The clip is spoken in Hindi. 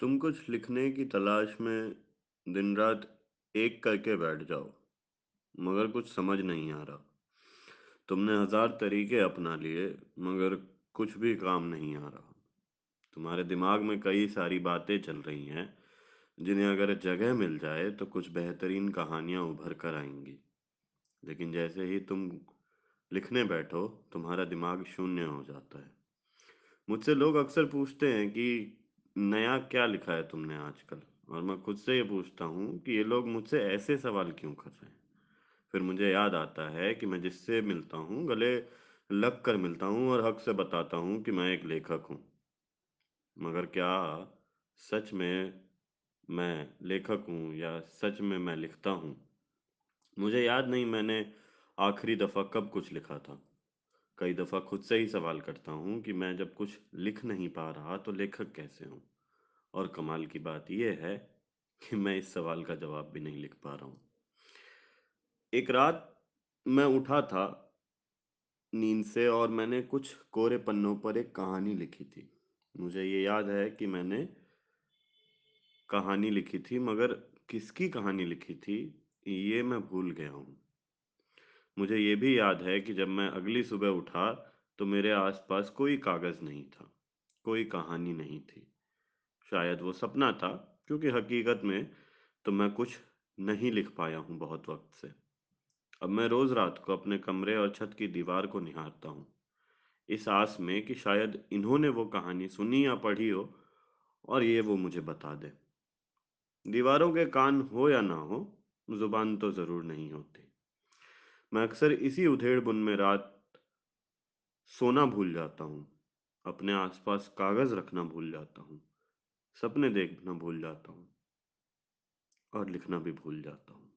तुम कुछ लिखने की तलाश में दिन-रात एक करके बैठ जाओ, मगर कुछ समझ नहीं आ रहा। तुमने हज़ार तरीके अपना लिए, मगर कुछ भी काम नहीं आ रहा। तुम्हारे दिमाग में कई सारी बातें चल रही हैं, जिन्हें अगर जगह मिल जाए तो कुछ बेहतरीन कहानियाँ उभर कर आएँगी लेकिन जैसे ही तुम लिखने बैठो, तुम्हारा दिमाग शून्य हो जाता है। मुझसे लोग अक्सर पूछते हैं कि नया क्या लिखा है तुमने आजकल? और मैं खुद से ये पूछता हूँ कि ये लोग मुझसे ऐसे सवाल क्यों कर रहे हैं? फिर मुझे याद आता है कि मैं जिससे मिलता हूँ, गले लग कर मिलता हूँ और हक से बताता हूँ कि मैं एक लेखक हूँ। मगर क्या सच में मैं लेखक हूँ या सच में मैं लिखता हूँ? मुझे याद नहीं मैंने आखिरी दफ़ा कब कुछ लिखा था। कई दफ़ा खुद से ही सवाल करता हूँ कि मैं जब कुछ लिख नहीं पा रहा तो लेखक कैसे हूँ? और कमाल की बात यह है कि मैं इस सवाल का जवाब भी नहीं लिख पा रहा हूँ। एक रात मैं उठा था नींद से और मैंने कुछ कोरे पन्नों पर एक कहानी लिखी थी। मुझे ये याद है कि मैंने कहानी लिखी थी मगर किसकी कहानी लिखी थी, ये मैं भूल गया हूँ। मुझे ये भी याद है कि जब मैं अगली सुबह उठा, तो मेरे आस-पास कोई कागज़ नहीं था, कोई कहानी नहीं थी। शायद वो सपना था, क्योंकि हकीकत में तो मैं कुछ नहीं लिख पाया हूँ बहुत वक़्त से। अब मैं रोज़ रात को अपने कमरे और छत की दीवार को निहारता हूँ, इस आस में कि शायद इन्होंने वो कहानी सुनी या पढ़ी हो और ये वो मुझे बता दे दीवारों के कान हो या ना हो, ज़ुबान तो ज़रूर नहीं होती। मैं अक्सर इसी उधेड़-बुन में रात सोना भूल जाता हूँ, अपने आसपास कागज़ रखना भूल जाता हूँ, सपने देखना भूल जाता हूँ। और लिखना भी भूल जाता हूँ।